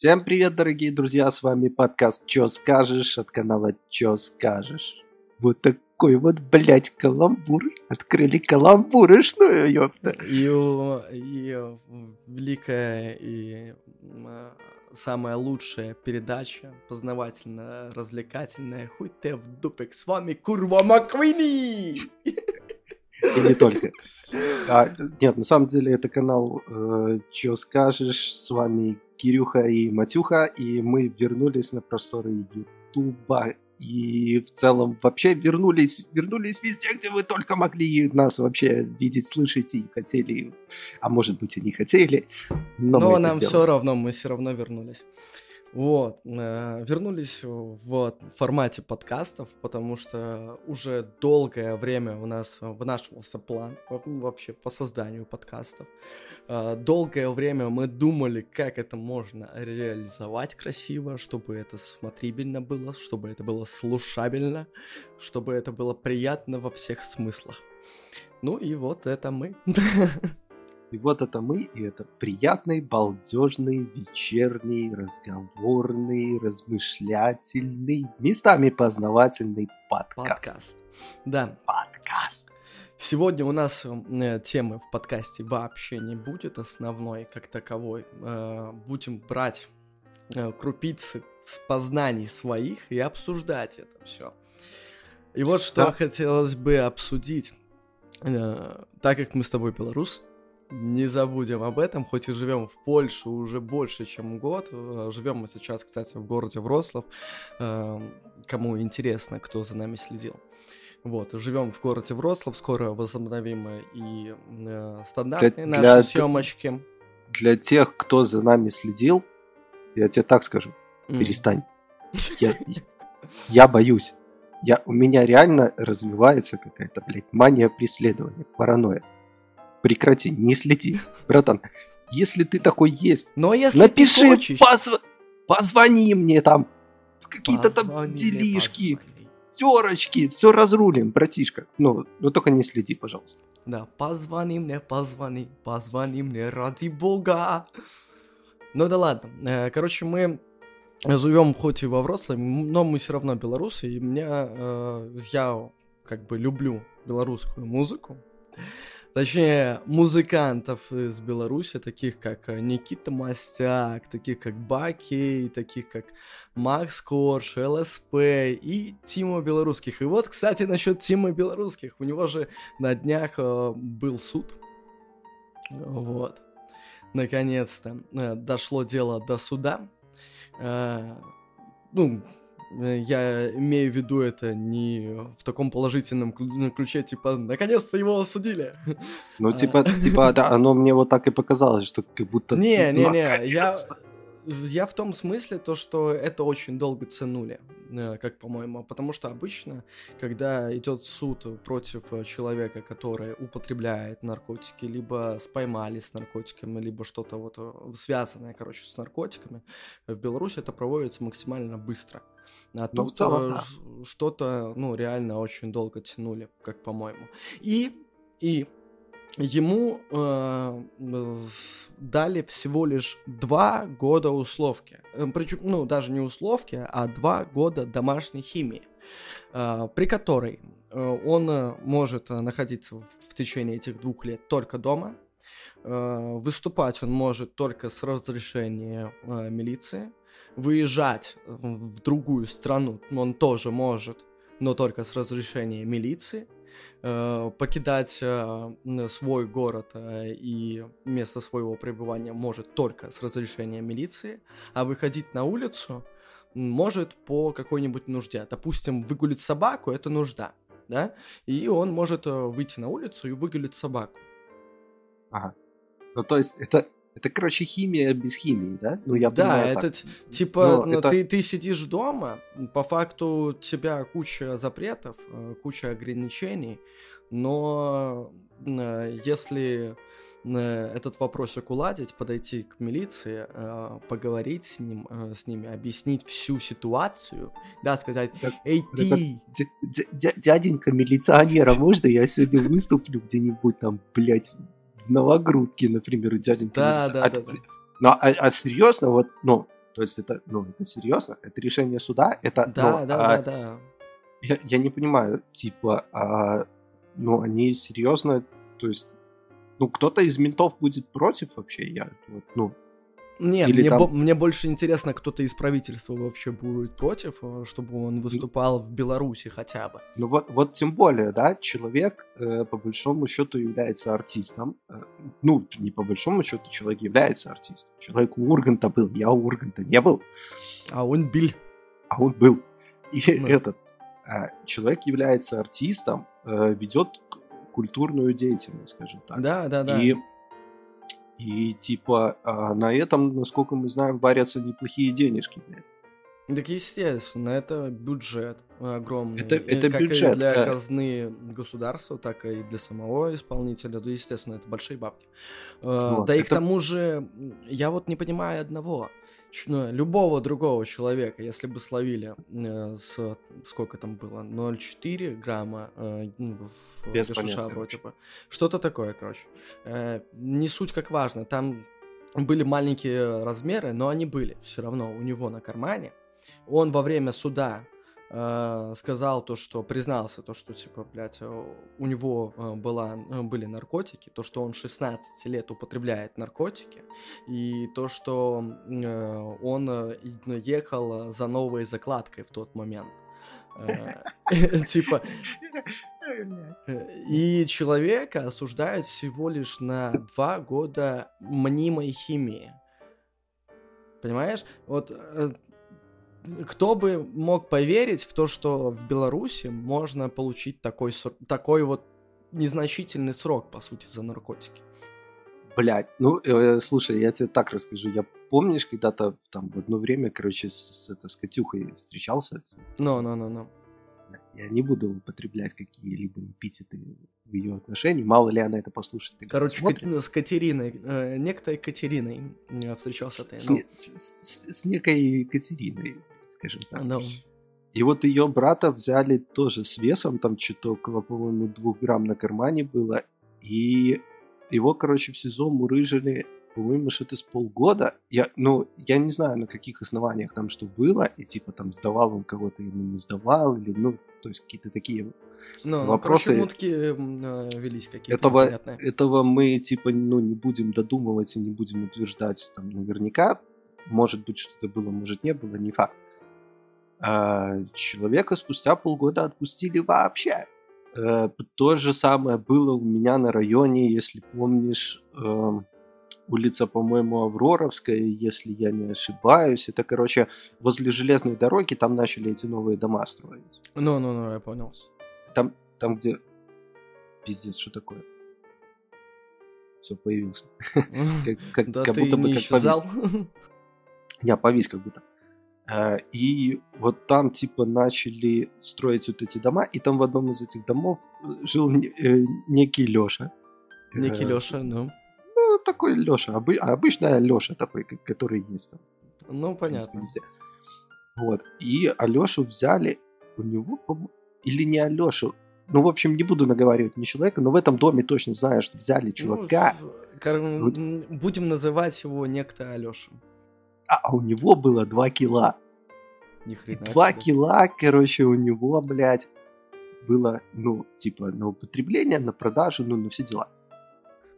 Всем привет, дорогие друзья, с вами подкаст «Чё скажешь» от канала «Чё скажешь». Вот такой вот, блядь, каламбур. Открыли каламбурышную, ёпта. И, и великая и самая лучшая передача, познавательная, развлекательная. Хуй ты в дупек, с вами Курва Маквини! И не только. А, нет, на самом деле это канал э, «Чё скажешь?» С вами Кирюха и Матюха, и мы вернулись на просторы Ютуба. И в целом вообще вернулись, вернулись везде, где вы только могли нас вообще видеть, слышать и хотели. А может быть и не хотели. Но, но нам все равно, мы все равно вернулись. Вот, э, вернулись в формате подкастов, потому что уже долгое время у нас вынашивался план вообще по созданию подкастов. Э, долгое время мы думали, как это можно реализовать красиво, чтобы это смотрибельно было, чтобы это было слушабельно, чтобы это было приятно во всех смыслах. Ну и вот это мы. И вот это мы, и это приятный, балдежный, вечерний, разговорный, размышлятельный, местами познавательный подкаст. Подкаст. Да. Подкаст. Сегодня у нас э, темы в подкасте вообще не будет основной, как таковой. Э, будем брать э, крупицы с познаний своих и обсуждать это все. И вот что да. хотелось бы обсудить. Э, так как мы с тобой белорус, не забудем об этом, хоть и живем в Польше уже больше, чем год. Э, живем мы сейчас, кстати, в городе Вроцлав. Э, кому интересно, кто за нами следил. Вот, живем в городе Вроцлав, скоро возобновим и э, стандартные для, наши для, съемочки. Для тех, кто за нами следил, я тебе так скажу, mm. перестань. Я, я боюсь. Я, у меня реально развивается какая-то, блядь, мания преследования, паранойя прекрати, не следи. Братан, если ты такой есть, Но если напиши, позв... позвони мне там, какие-то там делишки, терочки, все разрулим, братишка. Ну, ну только не следи, пожалуйста. Да, позвони мне, позвони, позвони мне, ради бога. Ну да ладно. Э, короче, мы живем хоть и во Вроцлаве, но мы все равно белорусы, и меня, э, я как бы люблю белорусскую музыку точнее, музыкантов из Беларуси, таких как э, Никита Мастяк, таких как Баки, таких как Макс Корж, ЛСП и Тима Белорусских. И вот, кстати, насчет Тима Белорусских. У него же на днях э, был суд. Вот. Наконец-то э, дошло дело до суда. Ну, я имею в виду это не в таком положительном ключе, типа, наконец-то его осудили. Ну, типа, типа, да, оно мне вот так и показалось, что как будто... Не, не, не, я... Я в том смысле, то, что это очень долго тянули, э, как по-моему, потому что обычно, когда идет суд против человека, который употребляет наркотики, либо споймали с наркотиками, либо что-то вот э, связанное, короче, с наркотиками, в Беларуси это проводится максимально быстро. А ну, тут целом, да. что-то, ну, реально очень долго тянули, как по-моему. И, и ему э, дали всего лишь два года условки. Э, Причем, ну, даже не условки, а два года домашней химии, э, при которой э, он может находиться в течение этих двух лет только дома, э, выступать он может только с разрешения э, милиции, выезжать в другую страну он тоже может, но только с разрешения милиции. Э, покидать э, свой город э, и место своего пребывания может только с разрешения милиции, а выходить на улицу может по какой-нибудь нужде. Допустим, выгулить собаку – это нужда, да? И он может выйти на улицу и выгулить собаку. Ага. Ну, то есть это это, короче, химия без химии, да? Ну, я да, понимаю, это так. типа, ну, это... Ты, ты сидишь дома, по факту у тебя куча запретов, э, куча ограничений, но э, если э, этот вопросик уладить, подойти к милиции, поговорить с ним, с ними, объяснить всю ситуацию, да, сказать, эй, ты... Дяденька милиционера, можно я сегодня выступлю где-нибудь там, блядь, новогрудки, например, у дяденьки. Да, да, а, да, да. Ну, а, а серьезно, вот, ну, То есть это, ну, это серьезно? Это решение суда? Это, Да, ну, да, а, да, да. я, я не понимаю, типа, а, ну, они серьезно, то есть, ну, кто-то из ментов будет против вообще, я, вот, ну, Не, Или мне, там- бо- мне больше интересно, кто-то из правительства вообще будет против, э, чтобы он выступал в Беларуси хотя бы. Ну вот, вот тем более, да, человек э, по большому счету является артистом. Э, ну, не по большому счету, человек является артистом. Человек у Урганта был, я у Урганта не был, А он Биль. а он был. И Ну. этот э, человек является артистом, э, ведет культурную деятельность, скажем так. Да, да, да. И, и типа а, на этом, насколько мы знаем, варятся неплохие денежки, блядь. Так естественно, это бюджет огромный. Это- это как бюджет, и для э. казны государства, так и для самого исполнителя. Да, естественно, это большие бабки. Э, Вот, да и к это- тому же, я вот не понимаю одного. Любого другого человека, если бы словили э, с сколько там было, 0,4 грамма э, ну, в Без гашиша вроде бы. Что-то такое, короче. Э, не суть как важно. Там были маленькие размеры, но они были все равно у него на кармане. Он во время суда э, сказал то, что признался то, что типа, блядь, э, у него э, была, были наркотики, то, что он 16 лет употребляет наркотики, и то, что он ехал за новой закладкой в тот момент. Типа, И человека осуждают всего лишь на два года мнимой химии. Понимаешь? Вот кто бы мог поверить в то, что в Беларуси можно получить такой, такой вот незначительный срок, по сути, за наркотики. Блять, ну, э, слушай, я тебе так расскажу. Я помнишь, когда-то там в одно время, короче, с, с, это, с Катюхой встречался. Но, но, но, но. Я не буду употреблять какие-либо эпитеты в ее отношении. Мало ли она это послушает. Короче, посмотрит. Кат- с Катериной, э, нектой Катериной э, встречался с, ты. с ну. не- с- с- с некой Екатериной, скажем так. Ну. И вот ее брата взяли тоже с весом, там что-то около, по-моему, двух грамм на кармане было. И его, короче, в СИЗО мурыжили, по-моему, что-то с полгода. Я, ну, я не знаю, на каких основаниях там что было, и типа там сдавал он кого-то или не сдавал, или, ну, то есть какие-то такие Ну, ну, Вопросы- короче, мутки э, велись какие-то этого, непонятные. этого мы типа ну не будем додумывать и не будем утверждать там наверняка. Может быть что-то было, может не было, не факт. А, человека спустя полгода отпустили вообще. Э, то же самое было у меня на районе, если помнишь, эм, улица, по-моему, Авроровская, если я не ошибаюсь. Это, короче, возле железной дороги там начали эти новые дома строить. Ну, ну, ну, я понял. Там, там где... Пиздец, что такое? Все, появился. Как, будто бы как повис. Не, повис как будто. А, И вот там типа начали строить вот эти дома, и там в одном из этих домов э, жил э, некий Леша. Некий Леша, ну. Ну, такой Леша, обычная Леша такой, который есть там. Ну, принципе, понятно. везде. Вот. И Алешу взяли, у него, или не Алешу, ну, в общем, не буду наговаривать ни человека, но в этом доме точно знаю, что взяли чувака, Ну, кор- м, Будем называть его некто Алеша. А, а у него было 2 кила. Ни хрена 2 себе. кила, короче, у него, блядь, было, ну, типа, на употребление, на продажу, ну, на все дела.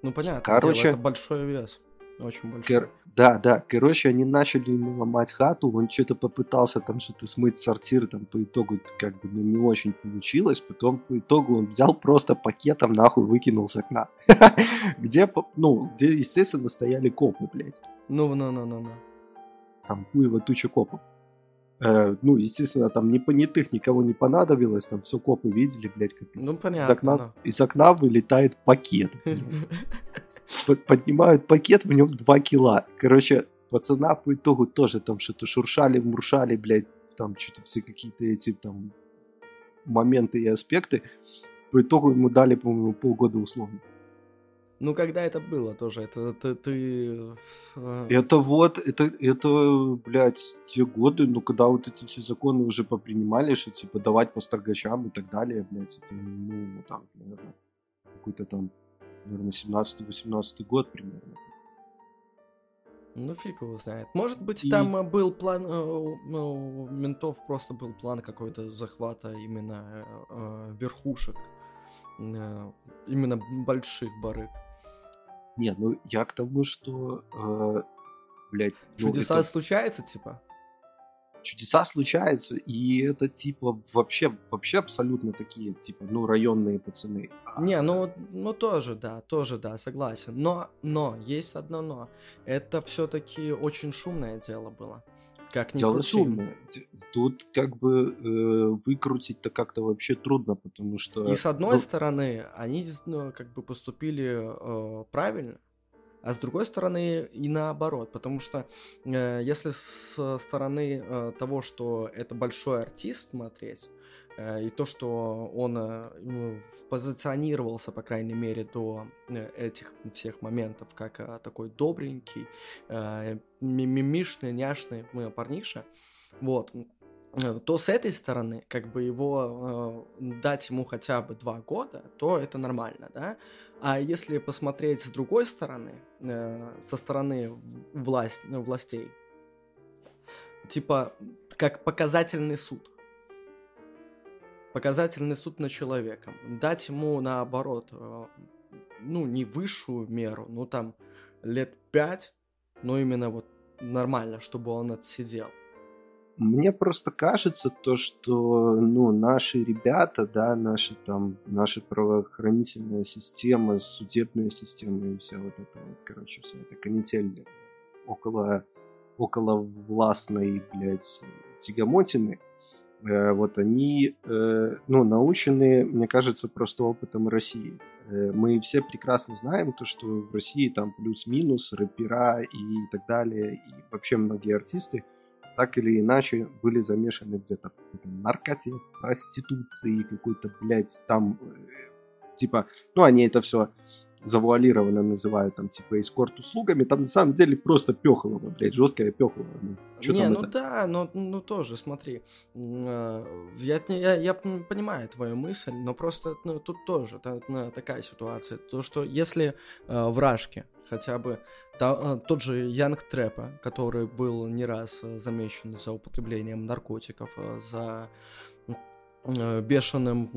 Ну, понятно. Короче- это большой вес. Очень большой. Кор- Да, да, короче, они начали ему ломать хату, он что-то попытался там что-то смыть сортир, там по итогу как бы ну, не очень получилось, потом по итогу он взял просто пакетом нахуй выкинул с окна, где, ну, где, естественно, стояли копы, блядь, Ну, ну, ну, ну, ну. Там хуево туча копов. Э, ну, естественно, там не понятых никого не понадобилось, там все копы видели, блядь, как из, Ну, из понятно, окна, да. из окна вылетает пакет, поднимают пакет, в нем 2 кила. Короче, пацана по итогу тоже там что-то шуршали, муршали, блядь, там что-то все какие-то эти там моменты и аспекты. По итогу ему дали, по-моему, полгода условно. Ну, когда это было тоже? Это ты... ты, э, Это вот, это, это, блядь, те годы, ну, когда вот эти все законы уже попринимали, что, типа, давать по сторгачам и так далее, блядь, это, ну, там, наверное, какой-то там, наверное, 17-18 год примерно. Ну, фиг его знает. Может быть, и... там э, был план, э, ну, ментов просто был план какой-то захвата именно верхушек, именно больших барыг. Не, ну я к тому, что, э, блядь... Ну, Чудеса это... случаются, типа? чудеса случаются, и это типа вообще, вообще абсолютно такие, типа, ну, районные пацаны. А Не, ну, ну тоже, да, тоже, да, согласен. Но, но, есть одно но. Это все-таки очень шумное дело было. Как Дело крути. шумное. Тут как бы э, выкрутить-то как-то вообще трудно, потому что... И с одной ну... стороны, они ну, как бы поступили э, правильно, а с другой стороны и наоборот, потому что э, если с стороны э, того, что это большой артист смотреть, и то, что он э, позиционировался, по крайней мере, до э, этих всех моментов, как э, такой добренький, э, мимишный, няшный э, парниша, вот, Э, то с этой стороны, как бы его э, дать ему хотя бы два года, то это нормально, да. А если посмотреть с другой стороны, э, со стороны власть, властей, типа как показательный суд, показательный суд над человеком, дать ему наоборот, э, ну не высшую меру, ну там лет пять, но именно вот нормально, чтобы он отсидел. Мне просто кажется то, что ну, наши ребята, да, наши там, наша правоохранительная система, судебная система и вся вот эта вот, короче, вся эта канитель около, около властной, блядь, тягомотины, вот они, э, ну, научены, мне кажется, просто опытом России. Э, мы все прекрасно знаем то, что в России там плюс-минус, рэпера и так далее, и вообще многие артисты – так или иначе были замешаны где-то в наркоте, проституции, какой-то, блядь, там, э, типа, ну, они это все завуалированно называют там типа эскорт услугами, там на самом деле просто пехолово, блядь, жесткое пехолово. Ну, не, ну это? да, но ну тоже смотри, э, я, я, я понимаю твою мысль, но просто ну, тут тоже та, такая ситуация, то что если э, вражки хотя бы та, э, тот же Янг Трэпа, который был не раз э, замечен за употреблением наркотиков, за бешеным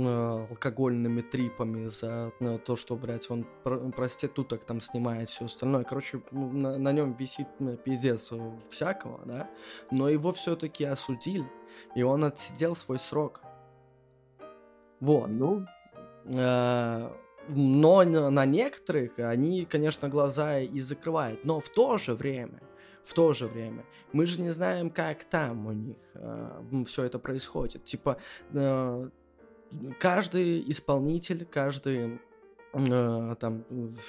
алкогольными трипами за то, что, блядь, он проституток там снимает все остальное. Короче, на, на нем висит пиздец всякого, да, но его все-таки осудили, и он отсидел свой срок. Вот. Ну, но на некоторых они, конечно, глаза и закрывают. Но в то же время, в то же время, мы же не знаем, как там у них э, все это происходит. Типа, э, каждый исполнитель, каждый э, там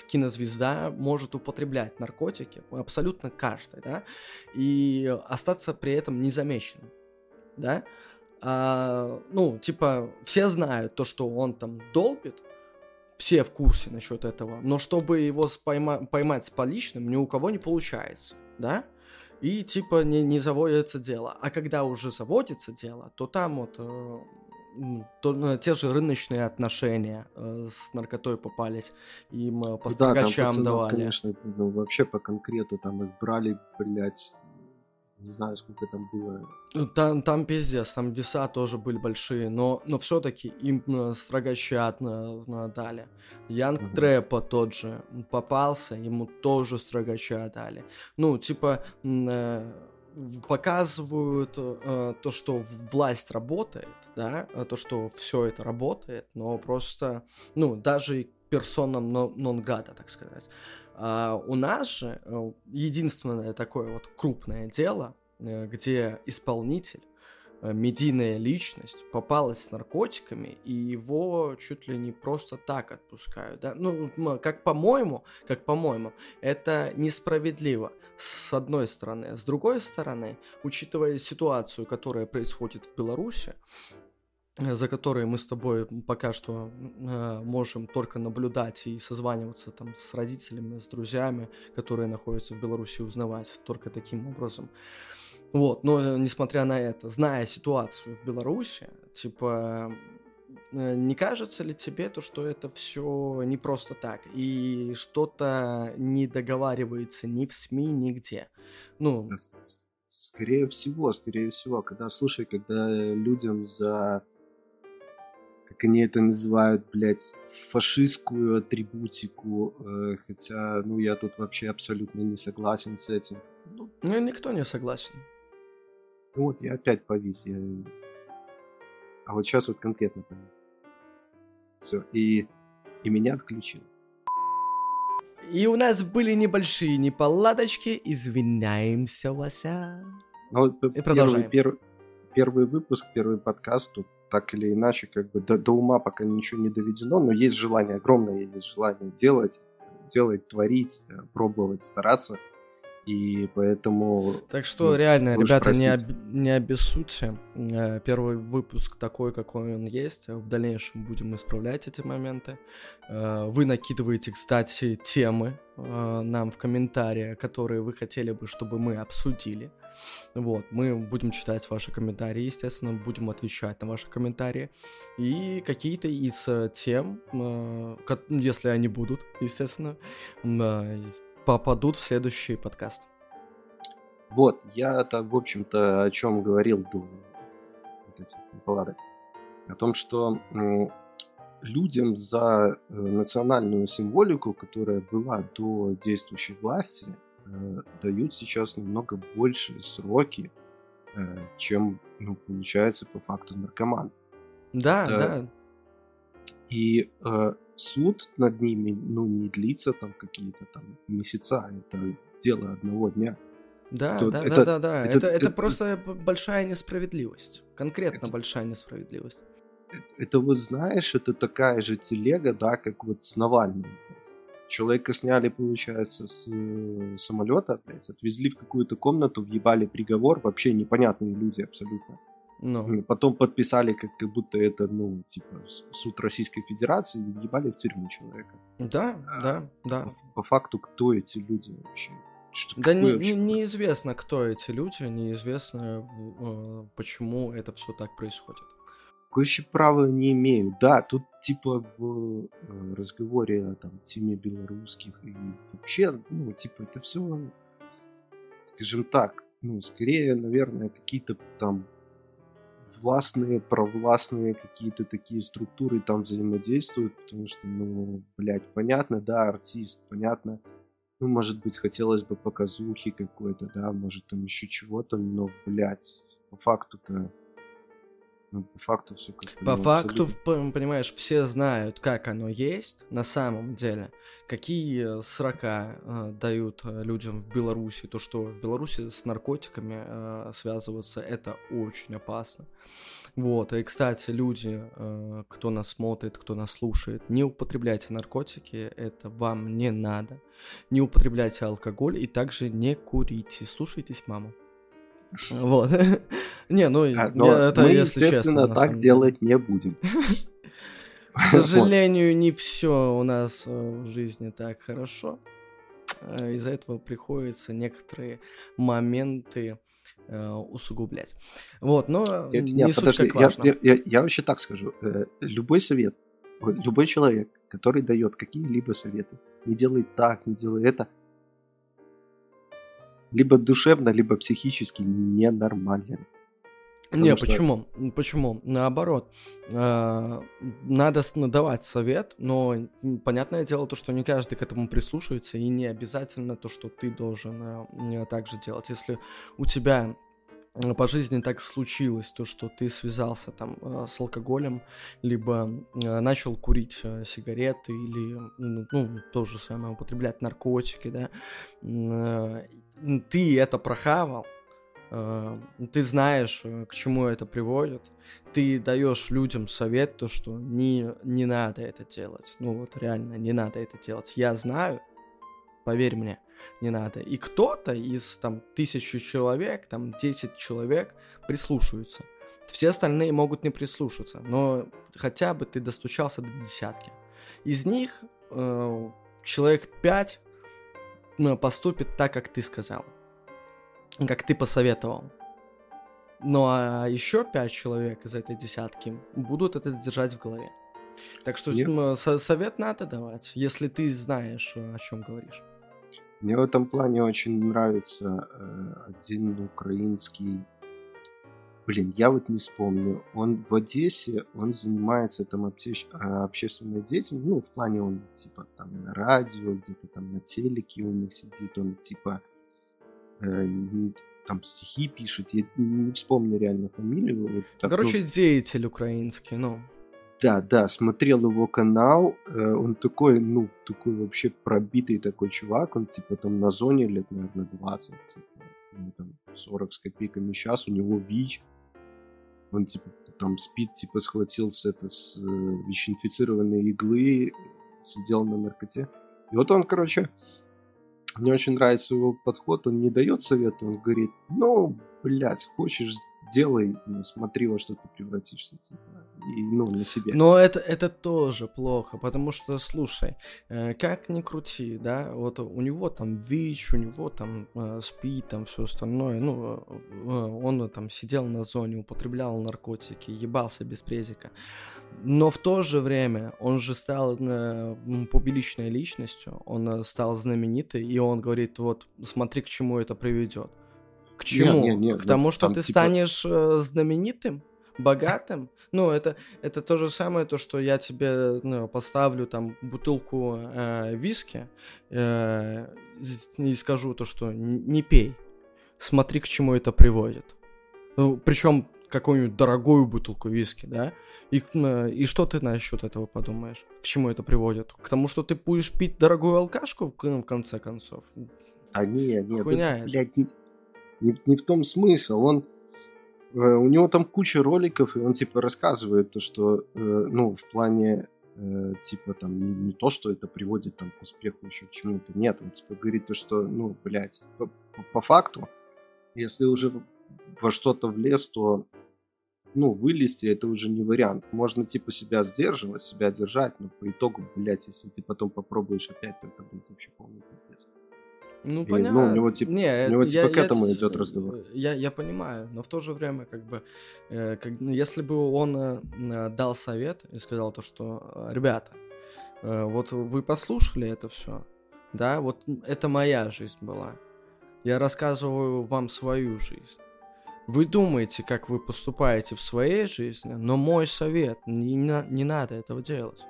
кинозвезда может употреблять наркотики, абсолютно каждый, да, и остаться при этом незамеченным, да. А, ну, типа, все знают то, что он там долбит, все в курсе насчет этого, но чтобы его пойма- поймать с поличным, ни у кого не получается, да? И типа не, не заводится дело. А когда уже заводится дело, то там вот э, то, те же рыночные отношения э, с наркотой попались, им э, по да, там пацанов, давали. конечно, ну, вообще по конкрету там их брали, блядь, не знаю, сколько там было. Ну, там, там пиздец, там веса тоже были большие, но, но все-таки им э, строгощат на, на дали. Янг угу. Трэпа тот же попался, ему тоже строгоща дали. Ну, типа, э, показывают э, то, что власть работает, да, э, то, что все это работает, но просто, ну, даже персонам нон-гада, так сказать. А у нас же э, единственное такое вот крупное дело, э, где исполнитель, э, медийная личность попалась с наркотиками, и его чуть ли не просто так отпускают. Да? Ну, как по-моему, как по-моему, это несправедливо с одной стороны. С другой стороны, учитывая ситуацию, которая происходит в Беларуси, за которые мы с тобой пока что э, можем только наблюдать и созваниваться там с родителями, с друзьями, которые находятся в Беларуси, узнавать только таким образом. Вот, но э, несмотря на это, зная ситуацию в Беларуси, типа э, не кажется ли тебе то, что это все не просто так, и что-то не договаривается ни в СМИ, нигде? Ну, скорее всего, скорее всего, когда, слушай, когда людям за как они это называют, блядь, фашистскую атрибутику, э, хотя, ну, я тут вообще абсолютно не согласен с этим. Ну, ну никто не согласен. Вот, я опять повис, я... А вот сейчас вот конкретно повис. Все, и, и меня отключил. И у нас были небольшие неполадочки, извиняемся, Вася. Ну, и продолжаем. Первый, первый выпуск, первый подкаст, тут так или иначе, как бы до, до ума пока ничего не доведено, но есть желание, огромное есть желание делать, делать, творить, э, пробовать, стараться. И поэтому... Так что ну, реально, ребята, не, об, не обессудьте. Э, первый выпуск такой, какой он есть. В дальнейшем будем исправлять эти моменты. Э, вы накидываете, кстати, темы нам в комментарии, которые вы хотели бы, чтобы мы обсудили. Вот, мы будем читать ваши комментарии, естественно, будем отвечать на ваши комментарии. И какие-то из э, тем, э, если они будут, естественно, э, попадут в следующий подкаст. Вот, я-то, в общем-то, о чем говорил до вот этих неполадок. О том, что людям за национальную символику, которая была до действующей власти, э, дают сейчас намного больше сроки, э, чем, ну, получается, по факту наркоман. Да, Это... да. И э, суд над ними, ну, не длится там какие-то там месяца, это дело одного дня. Да, Тут да, это, да, да, да. Это, это, это, это просто большая несправедливость. Конкретно это, большая несправедливость. Это, это вот, знаешь, это такая же телега, да, как вот с Навальным. Человека сняли, получается, с э, самолета, блядь, отвезли в какую-то комнату, въебали приговор, вообще непонятные люди абсолютно. Ну. Потом подписали, как, как будто это, ну, типа, суд Российской Федерации, и въебали в тюрьму человека. Да, а, да, да. По, по факту, кто эти люди вообще? Что, да не, не, неизвестно, кто эти люди, неизвестно, э, почему это все так происходит какое вообще право не имею. Да, тут типа в э, разговоре о там, теме белорусских и вообще, ну, типа, это все, скажем так, ну, скорее, наверное, какие-то там властные, провластные какие-то такие структуры там взаимодействуют, потому что, ну, блядь, понятно, да, артист, понятно, ну, может быть, хотелось бы показухи какой-то, да, может, там еще чего-то, но, блядь, по факту-то ну, по факту все как-то... По ну, факту, абсолютно... понимаешь, все знают, как оно есть на самом деле. Какие срока э, дают э, людям в Беларуси. То, что в Беларуси с наркотиками э, связываться, это очень опасно. Вот, и, кстати, люди, э, кто нас смотрит, кто нас слушает, не употребляйте наркотики, это вам не надо. Не употребляйте алкоголь и также не курите. Слушайтесь маму. Вот. Не, ну, а, это, мы, естественно, так делать не будем. К сожалению, не все у нас э, в жизни так хорошо. Э, из-за этого приходится некоторые моменты э, усугублять. Вот, но не Нет, суть подожди, как важно. Я, я, я вообще так скажу. Любой совет, любой человек, который дает какие-либо советы, не делай так, не делай это, либо душевно, либо психически ненормален. Не, что... почему? Почему? Наоборот. Э, надо давать совет, но понятное дело то, что не каждый к этому прислушивается, и не обязательно то, что ты должен э, так же делать. Если у тебя по жизни так случилось, то, что ты связался там э, с алкоголем, либо начал курить сигареты, или, ну, ну, то же самое, употреблять наркотики, да, ты это прохавал, э, ты знаешь, э, к чему это приводит, ты даешь людям совет, то, что не, не надо это делать. Ну вот реально, не надо это делать. Я знаю, поверь мне, не надо. И кто-то из там тысячи человек, там 10 человек прислушаются. Все остальные могут не прислушаться, но хотя бы ты достучался до десятки. Из них э, человек 5 поступит так, как ты сказал. Как ты посоветовал. Ну а еще пять человек из этой десятки будут это держать в голове. Так что Нет. совет надо давать, если ты знаешь, о чем говоришь. Мне в этом плане очень нравится э, один украинский Блин, я вот не вспомню. Он в Одессе, он занимается там обще... А, общественной деятельностью. Ну, в плане он типа там на радио, где-то там на телеке у них сидит. Он типа э, там стихи пишет. Я не вспомню реально фамилию. Вот, так, Короче, ну... деятель украинский, ну. Да, да, смотрел его канал, э, он такой, ну, такой вообще пробитый такой чувак, он типа там на зоне лет, наверное, 20, типа, ну, там 40 с копейками сейчас, у него ВИЧ, он типа там спит, типа схватился это с э, ВИЧ-инфицированной иглы, сидел на наркоте. И вот он, короче, мне очень нравится его подход, он не дает совета, он говорит, ну, блядь, хочешь, делай, ну, смотри, во что ты превратишься, типа, и, ну, на себе. Но это, это тоже плохо, потому что, слушай, э, как ни крути, да, вот у него там ВИЧ, у него там э, СПИД, там все остальное, ну, э, он там сидел на зоне, употреблял наркотики, ебался без презика, но в то же время он же стал э, публичной личностью, он э, стал знаменитый, и он говорит, вот, смотри, к чему это приведет. К чему? Нет, нет, нет, к тому, что ты типа... станешь э, знаменитым? богатым. Ну, это, это то же самое, то, что я тебе ну, поставлю там бутылку э, виски э, и скажу то, что не пей. Смотри, к чему это приводит. Ну, причем какую-нибудь дорогую бутылку виски, да? И, э, и что ты насчет этого подумаешь? К чему это приводит? К тому, что ты будешь пить дорогую алкашку в конце концов? А не, не, Хуйня это, блядь, не, не, не в том смысл. Он э, у него там куча роликов, и он типа рассказывает то, что, э, ну, в плане э, типа там не, не то, что это приводит там к успеху еще к чему-то, нет, он типа говорит то, что, ну, блядь, по, по, по факту, если уже во что-то влез, то ну, вылезти это уже не вариант. Можно, типа, себя сдерживать, себя держать, но по итогу, блядь, если ты потом попробуешь опять, то это будет вообще полный пиздец. Ну, и, понятно. Ну, у него, типа, не, у него, типа, я, к этому я, идет разговор. Я, я понимаю, но в то же время, как бы, э, как, ну, если бы он э, дал совет и сказал то, что, ребята, э, вот вы послушали это все, да, вот это моя жизнь была. Я рассказываю вам свою жизнь. Вы думаете, как вы поступаете в своей жизни, но мой совет, не, не надо этого делать.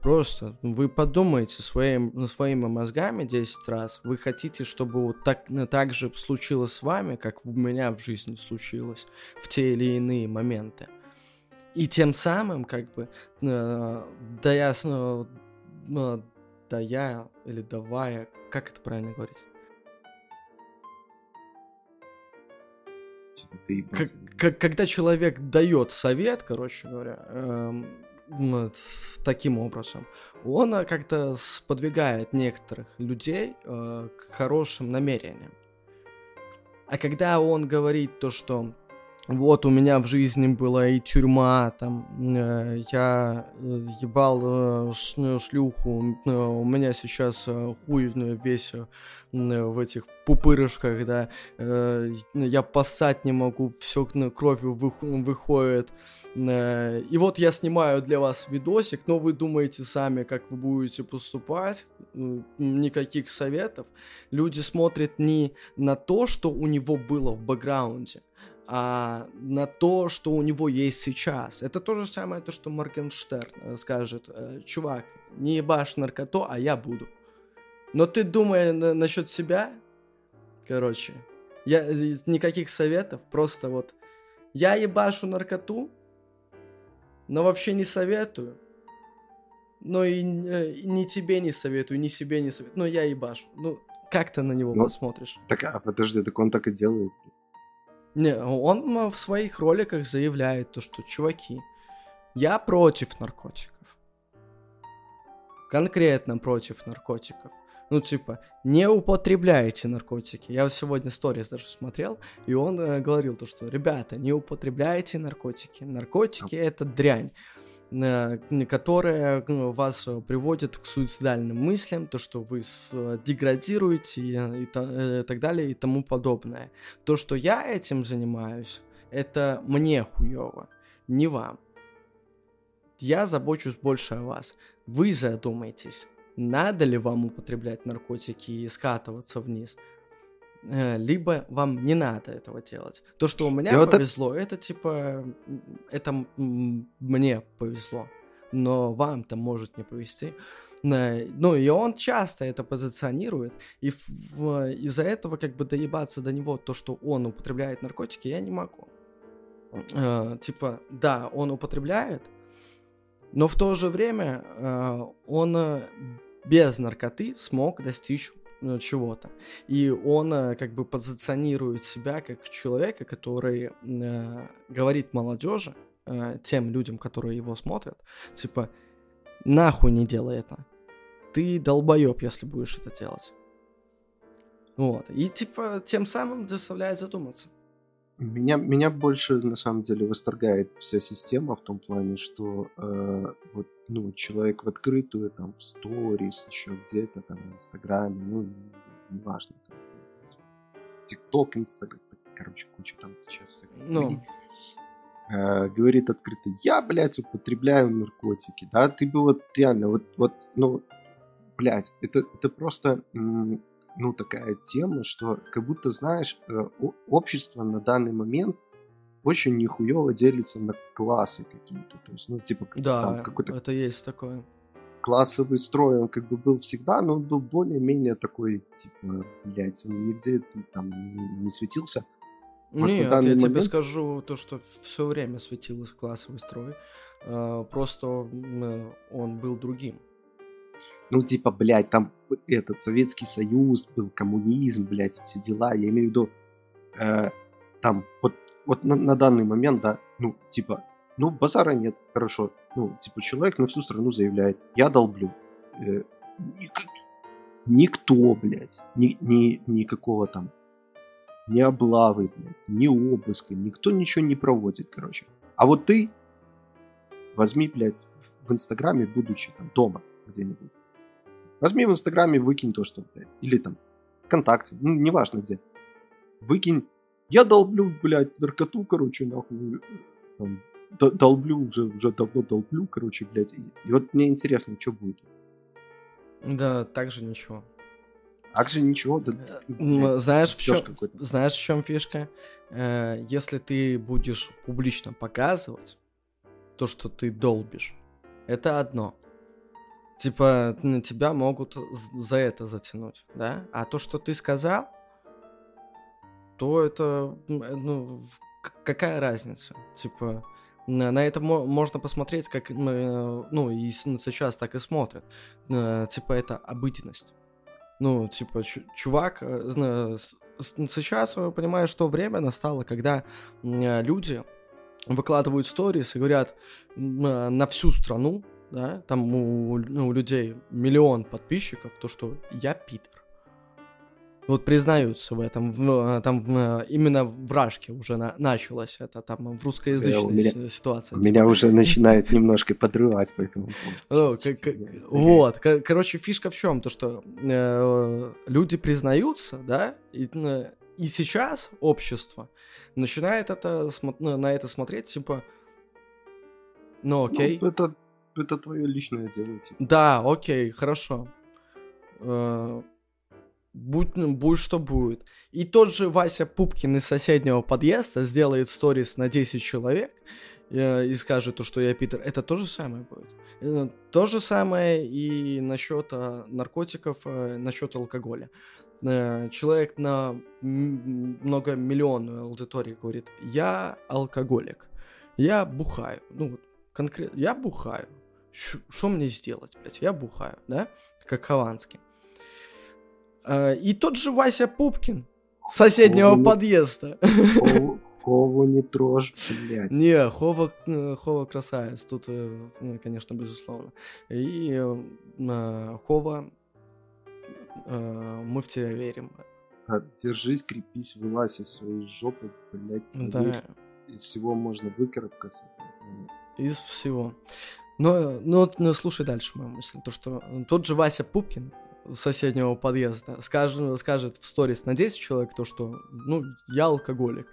Просто вы подумайте своим, своими мозгами 10 раз. Вы хотите, чтобы вот так, так же случилось с вами, как у меня в жизни случилось в те или иные моменты. И тем самым, как бы, э, да я, э, да я, или давая, как это правильно говорить? Как, когда человек дает совет, короче говоря, эм, таким образом, он э, как-то сподвигает некоторых людей э, к хорошим намерениям. А когда он говорит то, что вот у меня в жизни была и тюрьма, там, э, я э, ебал э, шлюху, э, у меня сейчас э, хуй весь э, в этих пупырышках, да, э, я поссать не могу, все кровью выходит. Э, и вот я снимаю для вас видосик, но вы думаете сами, как вы будете поступать, никаких советов. Люди смотрят не на то, что у него было в бэкграунде, а на то, что у него есть сейчас. Это то же самое, то, что Моргенштерн э, скажет, «Э, чувак, не ебашь наркоту, а я буду. Но ты думая на, насчет себя, короче, я никаких советов, просто вот я ебашу наркоту, но вообще не советую. Но и, э, и не тебе не советую, ни себе не советую. Но я ебашу. Ну, как ты на него ну, посмотришь? Так, а подожди, так он так и делает. Не, он в своих роликах заявляет то, что, чуваки, я против наркотиков. Конкретно против наркотиков. Ну, типа, не употребляйте наркотики. Я сегодня сторис даже смотрел, и он э, говорил то, что, ребята, не употребляйте наркотики. Наркотики — это дрянь которая ну, вас приводит к суицидальным мыслям, то, что вы деградируете и, и, и так далее и тому подобное. То, что я этим занимаюсь, это мне хуево, не вам. Я забочусь больше о вас. Вы задумайтесь, надо ли вам употреблять наркотики и скатываться вниз, э, либо вам не надо этого делать. То, что у меня и повезло, это... это типа, это мне повезло, но вам-то может не повезти. Ну, и он часто это позиционирует, и из-за этого как бы доебаться до него то, что он употребляет наркотики, я не могу. Э, типа, да, он употребляет, но в то же время э, он э, без наркоты смог достичь э, чего-то. И он э, как бы позиционирует себя как человека, который э, говорит молодежи, э, тем людям, которые его смотрят, типа, нахуй не делай это. Ты долбоеб, если будешь это делать. Вот. И типа тем самым заставляет задуматься. Меня, меня больше, на самом деле, восторгает вся система в том плане, что э, вот, ну, человек в открытую, там, в сторис, еще где-то, там, в Инстаграме, ну, неважно, там, ТикТок, Инстаграм, короче, куча там сейчас всяких. Ну. Э, говорит открыто, я, блядь, употребляю наркотики, да, ты бы вот реально, вот, вот, ну, блядь, это, это просто ну, такая тема, что как будто, знаешь, э, общество на данный момент очень нихуево делится на классы какие-то. То есть, ну, типа, да, там какой-то... это есть такое. Классовый строй, он как бы был всегда, но он был более-менее такой, типа, блядь, он нигде там не светился. Вот Нет, я момент... тебе скажу то, что все время светился классовый строй. А, просто он был другим. Ну, типа, блядь, там этот Советский Союз был, коммунизм, блядь, все дела. Я имею в виду, э, там, вот, вот на, на данный момент, да, ну, типа, ну, базара нет, хорошо. Ну, типа, человек на всю страну заявляет, я долблю. Э, никто, блядь, ни, ни, никакого там, ни облавы, блядь, ни обыска, никто ничего не проводит, короче. А вот ты возьми, блядь, в Инстаграме, будучи там дома где-нибудь, Возьми в Инстаграме, выкинь то, что, блядь, или там ВКонтакте, ну, неважно где. Выкинь, я долблю, блядь, наркоту, короче, нахуй, там, долблю, уже, уже давно долблю, короче, блядь. И, и вот мне интересно, что будет. Да, так же ничего. Так же ничего, да, ты, блядь, знаешь, в чем, знаешь, в чем фишка? Э, если ты будешь публично показывать то, что ты долбишь, это одно. Типа, на тебя могут за это затянуть, да? А то, что ты сказал, то это, э, ну, какая разница? Типа, на, на это можно посмотреть, как, э, ну, и сейчас так и смотрят. Э, типа, это обыденность. Ну, типа, чувак, сейчас понимаю, что время настало, когда люди выкладывают сторис и говорят на всю страну, да, там у, ну, у людей миллион подписчиков, то что я Питер. Вот признаются в этом, в, там в, именно в Рашке уже на, началось это, там в русскоязычной меня, ситуации. Меня уже начинает немножко подрывать по этому Вот, короче, фишка в чем? То, что э, люди признаются, да, и, и сейчас общество начинает это, на это смотреть, типа, ну окей. Ну, это это твое личное дело. Типа. Да, окей, хорошо. Э, будь, ну, будь что будет. И тот же Вася Пупкин из соседнего подъезда сделает сторис на 10 человек э, и скажет то, что я Питер. Это то же самое будет. Э, то же самое и насчет наркотиков, насчет алкоголя. Человек на многомиллионную аудиторию говорит, я алкоголик, я бухаю. Ну, конкретно, я бухаю что мне сделать, блядь, я бухаю, да, как Хованский. А, и тот же Вася Пупкин соседнего Хову подъезда. Хову не трожь, блядь. Не, Хова, э, Хова красавец, тут, э, ну, конечно, безусловно. И э, Хова, мы в тебя верим. Да, держись, крепись, вылазь из своей жопы, блядь. Да. Из всего можно выкарабкаться. Из всего. Но, но, но слушай дальше мою мысль. То, что тот же Вася Пупкин соседнего подъезда скажет, скажет в сторис на 10 человек то, что, ну, я алкоголик.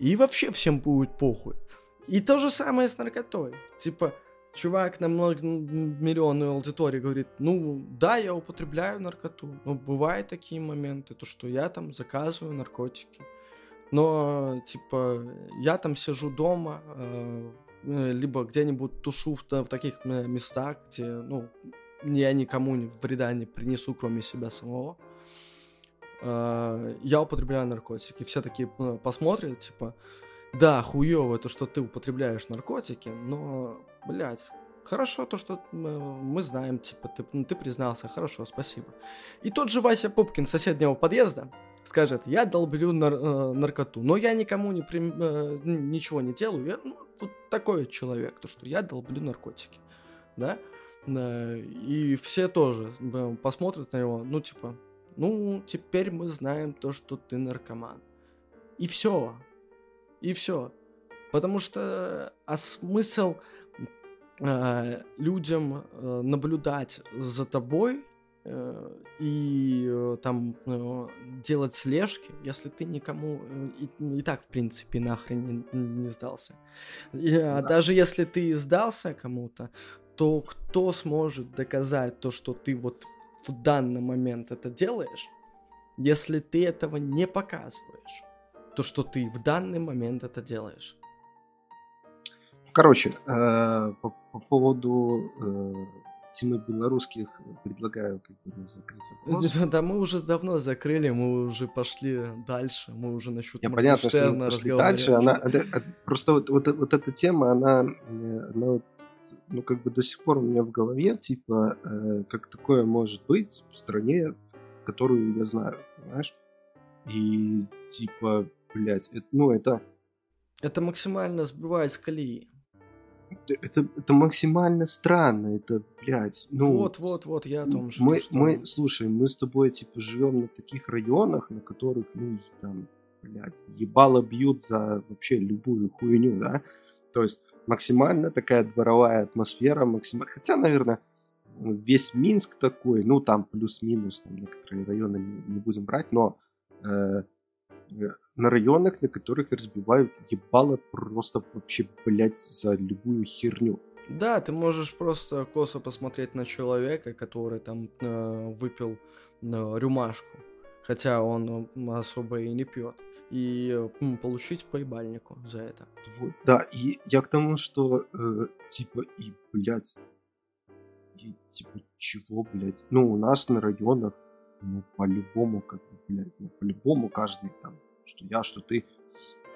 и вообще всем будет похуй. И то же самое с наркотой. Типа, чувак на многомиллионную аудиторию говорит, ну, да, я употребляю наркоту, но бывают такие моменты, то, что я там заказываю наркотики. Но, типа, я там сижу дома, э либо где-нибудь тушу в, в таких э, местах, где, ну, я никому вреда не принесу, кроме себя самого. Э, я употребляю наркотики. Все такие э, посмотрят, типа, да, хуево то, что ты употребляешь наркотики, но, блядь, хорошо то, что мы, знаем, типа, ты, ну, ты признался, хорошо, спасибо. И тот же Вася Пупкин соседнего подъезда скажет, я долблю нар, э, наркоту, но я никому не при, э, ничего не делаю, я ну, вот такой человек, то, что я долблю наркотики, да, э, и все тоже э, посмотрят на него, ну, типа, ну, теперь мы знаем то, что ты наркоман. И все, и все. Потому что а смысл э, людям наблюдать за тобой и э, там э, делать слежки, если ты никому э, и, и так, в принципе, нахрен не, не сдался. И, а да. даже если ты сдался кому-то, то кто сможет доказать то, что ты вот в данный момент это делаешь, если ты этого не показываешь? то, что ты в данный момент это делаешь. Короче, э, по, по поводу э, темы белорусских предлагаю как бы закрыть вопрос. Да, мы уже давно закрыли, мы уже пошли дальше, мы уже насчет Я понятно, что мы пошли дальше. Она, это, просто вот, вот, вот эта тема, она, она ну, как бы до сих пор у меня в голове, типа, э, как такое может быть в стране, которую я знаю, понимаешь? И, типа, блядь, это, ну это... Это максимально сбивает с колеи. Это, это, максимально странно, это, блядь, ну... Вот, вот, вот, я о том же. Мы, что... мы, слушай, мы с тобой, типа, живем на таких районах, на которых, ну, там, блядь, ебало бьют за вообще любую хуйню, да? То есть максимально такая дворовая атмосфера, максимально... Хотя, наверное, весь Минск такой, ну, там плюс-минус, там некоторые районы не, не будем брать, но э, на районах, на которых разбивают ебало просто вообще, блядь, за любую херню. Да, ты можешь просто косо посмотреть на человека, который там э, выпил э, рюмашку, хотя он особо и не пьет, и э, получить поебальнику за это. Вот, да, и я к тому, что э, типа и, блядь, и, типа, чего, блядь? Ну, у нас на районах, ну, по-любому, как бы, блядь, ну, по-любому каждый там что я, что ты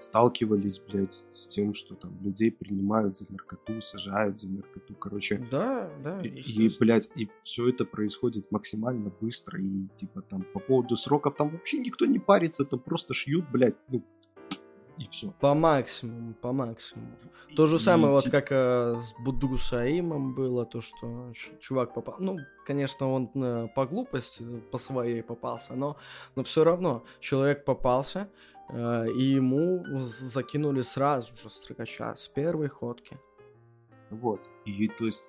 сталкивались, блядь, с тем, что там людей принимают за наркоту, сажают за наркоту, короче. Да, да. И, и блядь, и все это происходит максимально быстро, и типа там по поводу сроков там вообще никто не парится, там просто шьют, блядь, ну, и все. По максимуму, по максимуму. То же самое, и, вот как э, с Буду Саимом было, то, что чувак попал. Ну, конечно, он э, по глупости, по своей попался, но, но все равно человек попался, э, и ему закинули сразу же строкача с первой ходки. Вот. И то есть,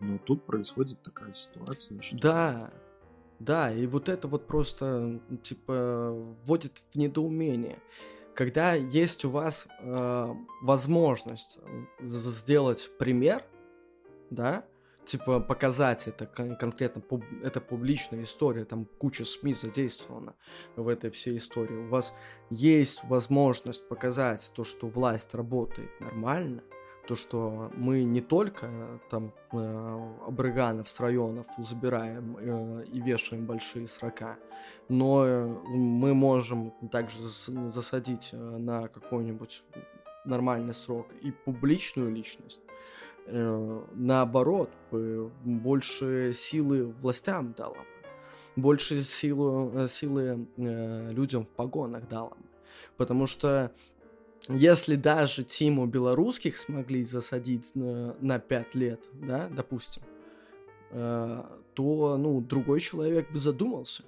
ну, тут происходит такая ситуация, что... Да, да, и вот это вот просто, типа, вводит в недоумение когда есть у вас э, возможность сделать пример, да, типа показать это кон- конкретно, пуб- это публичная история, там куча СМИ задействована в этой всей истории, у вас есть возможность показать то, что власть работает нормально, то, что мы не только там э, абрыганов с районов забираем э, и вешаем большие срока, но э, мы можем также засадить на какой-нибудь нормальный срок и публичную личность. Наоборот, больше силы властям дала бы, больше силу, силы людям в погонах дала бы. Потому что если даже Тиму белорусских смогли засадить на, на 5 лет, да, допустим, то, ну, другой человек бы задумался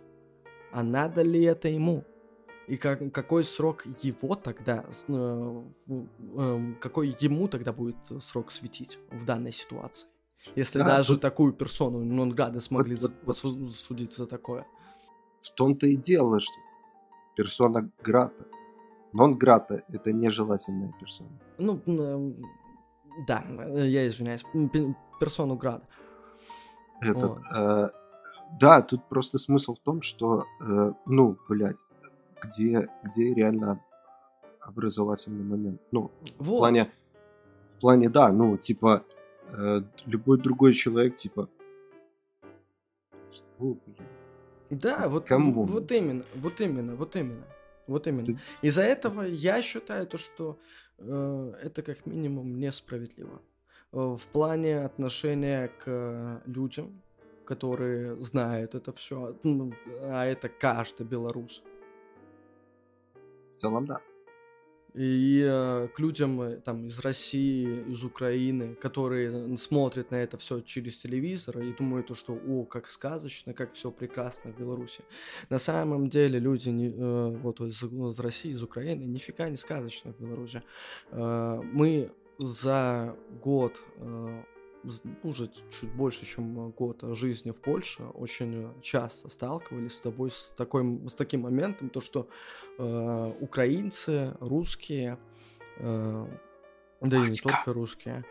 а надо ли это ему? И как, какой срок его тогда, э, э, какой ему тогда будет срок светить в данной ситуации? Если да, даже тут... такую персону Нонграда смогли вот, вот, вот, судить за такое. В том-то и дело, что персона Грата Нон-грата — это нежелательная персона. Ну, эм, да, я извиняюсь, персону града. Этот, вот. э, да, тут просто смысл в том, что, э, ну, блядь, где, где реально образовательный момент? Ну, вот. в плане, в плане, да, ну, типа, э, любой другой человек, типа, что, блядь? Да, вот, Кому? вот именно, вот именно, вот именно. Вот именно. Из-за этого я считаю то, что э, это как минимум несправедливо. Э, в плане отношения к людям, которые знают это все, ну, а это каждый белорус. В целом, да и э, к людям э, там из России, из Украины, которые смотрят на это все через телевизор и думают, что о, как сказочно, как все прекрасно в Беларуси. На самом деле люди не, э, вот из, из России, из Украины, нифига не сказочно в Беларуси. Э, мы за год э, уже чуть больше, чем год жизни в Польше, очень часто сталкивались с тобой с, такой, с таким моментом, то что э, украинцы, русские, э, да и не только русские.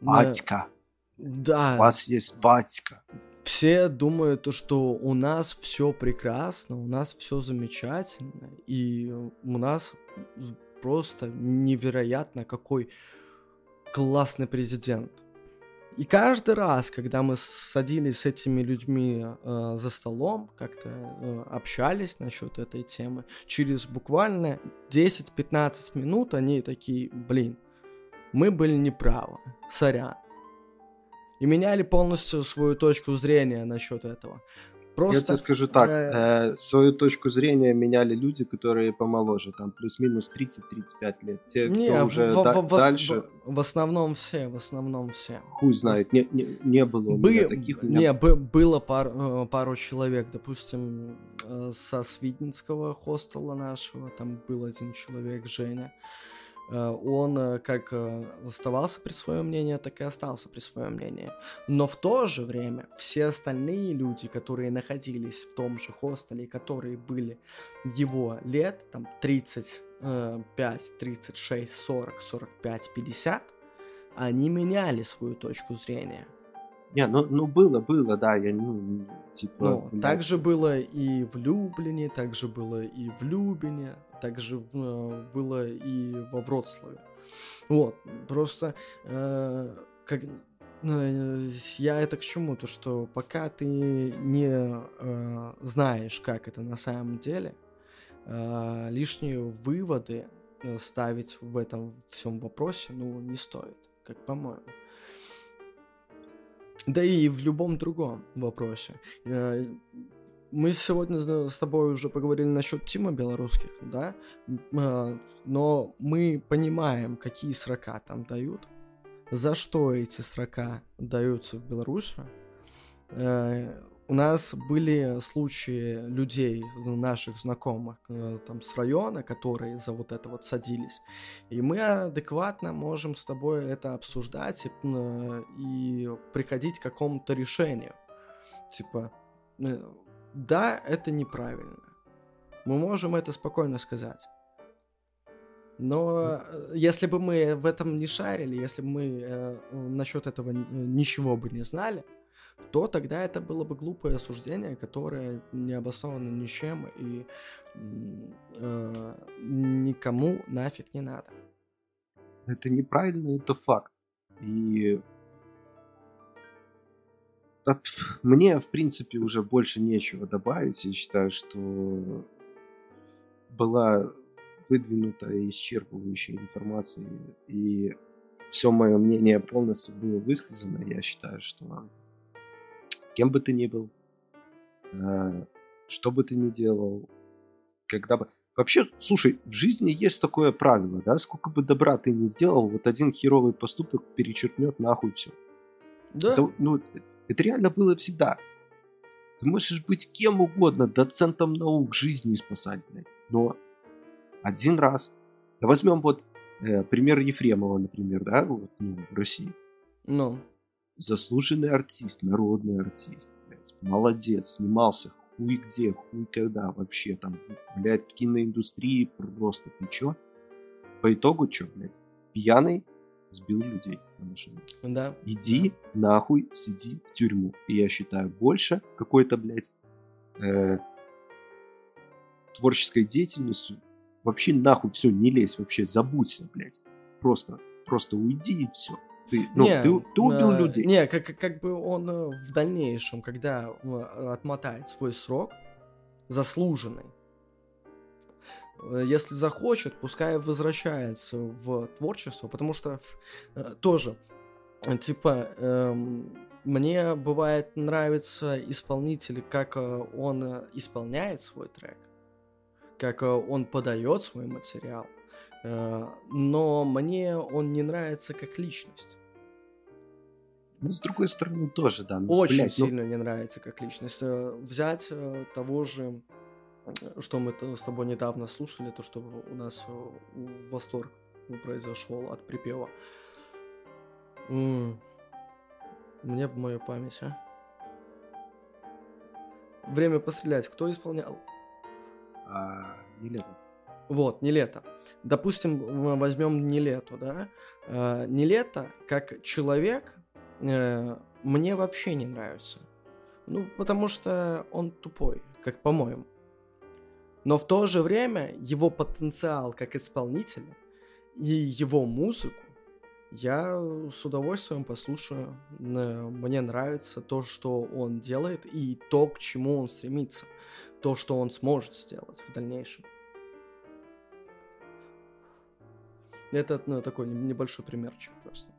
Батька. Да. У вас есть батька. Все думают, то, что у нас все прекрасно, у нас все замечательно, и у нас просто невероятно какой классный президент. И каждый раз, когда мы садились с этими людьми э, за столом, как-то э, общались насчет этой темы, через буквально 10-15 минут они такие, блин, мы были неправы, сорян. И меняли полностью свою точку зрения насчет этого. Просто... Я тебе скажу так, э, свою точку зрения меняли люди, которые помоложе, там плюс-минус 30-35 лет. Те, не, кто уже в, да- в, дальше... В, в основном все, в основном все. Хуй знает, не, не, не было у Бы... меня таких. Меня... Не, бы, было пар, э, пару человек, допустим, э, со Свидинского хостела нашего, там был один человек, Женя. Э, он э, как э, оставался при своем мнении, так и остался при своем мнении. Но в то же время все остальные люди, которые находились в том же хостеле, которые были его лет, там 35, 36, 40, 45, 50, они меняли свою точку зрения. Не, ну, ну было, было, да, я ну, типа... Ну, блядь. так же было и в Люблине, так же было и в Любине, так же э, было и во Вроцлаве. Вот, просто э, как э, я это к чему? То, что пока ты не э, знаешь, как это на самом деле, э, лишние выводы э, ставить в этом всем вопросе, ну, не стоит, как по-моему. Да и в любом другом вопросе. Э, мы сегодня с тобой уже поговорили насчет Тима белорусских, да, э, но мы понимаем, какие срока там дают, за что эти срока даются в Беларуси. У нас были случаи людей, наших знакомых э, там с района, которые за вот это вот садились. И мы адекватно можем с тобой это обсуждать и, э, и приходить к какому-то решению. Типа, э, да, это неправильно. Мы можем это спокойно сказать. Но если бы мы в этом не шарили, если бы мы э, насчет этого ничего бы не знали, то тогда это было бы глупое осуждение, которое не обосновано ничем и э, никому нафиг не надо. Это неправильно, это факт. И от... мне, в принципе, уже больше нечего добавить. Я считаю, что была выдвинута исчерпывающая информация, и все мое мнение полностью было высказано. Я считаю, что кем бы ты ни был, э, что бы ты ни делал, когда бы... Вообще, слушай, в жизни есть такое правило, да, сколько бы добра ты ни сделал, вот один херовый поступок перечеркнет нахуй все. Да. Это, ну, это реально было всегда. Ты можешь быть кем угодно, доцентом наук, жизни спасать, блядь. Но один раз. Да возьмем вот э, пример Ефремова, например, да, вот, ну, в России. Ну. Заслуженный артист, народный артист, блядь. Молодец, снимался хуй где, хуй когда вообще там, блядь, в киноиндустрии просто ты чё? По итогу чё, блядь, пьяный сбил людей на машине. Да. Иди нахуй, сиди в тюрьму. И я считаю, больше какой-то, блядь, э, творческой деятельностью вообще нахуй все, не лезь вообще, забудься, блядь. Просто, просто уйди и все. Ты, ну, не, ты, ты убил э, людей. Не, как, как бы он э, в дальнейшем, когда э, отмотает свой срок, заслуженный, э, если захочет, пускай возвращается в творчество, потому что э, тоже, типа, э, мне бывает нравится исполнитель, как он исполняет свой трек, как он подает свой материал. Э, но мне он не нравится как личность. Ну, с другой стороны, тоже, да. Ну, Очень блядь, ну сильно ну... не нравится как личность. Э, взять э, того же, что мы с тобой недавно слушали, то, что у нас восторг произошел от припева. М-м. Мне бы мою память, а. Время пострелять. Кто исполнял? А, не лето. Вот, не лето. Допустим, возьмем не лето, да? Э, не лето, как человек, э, мне вообще не нравится. Ну, потому что он тупой, как по-моему. Но в то же время его потенциал как исполнителя и его музыку я с удовольствием послушаю. Мне нравится то, что он делает и то, к чему он стремится. То, что он сможет сделать в дальнейшем. Это ну, такой небольшой примерчик просто.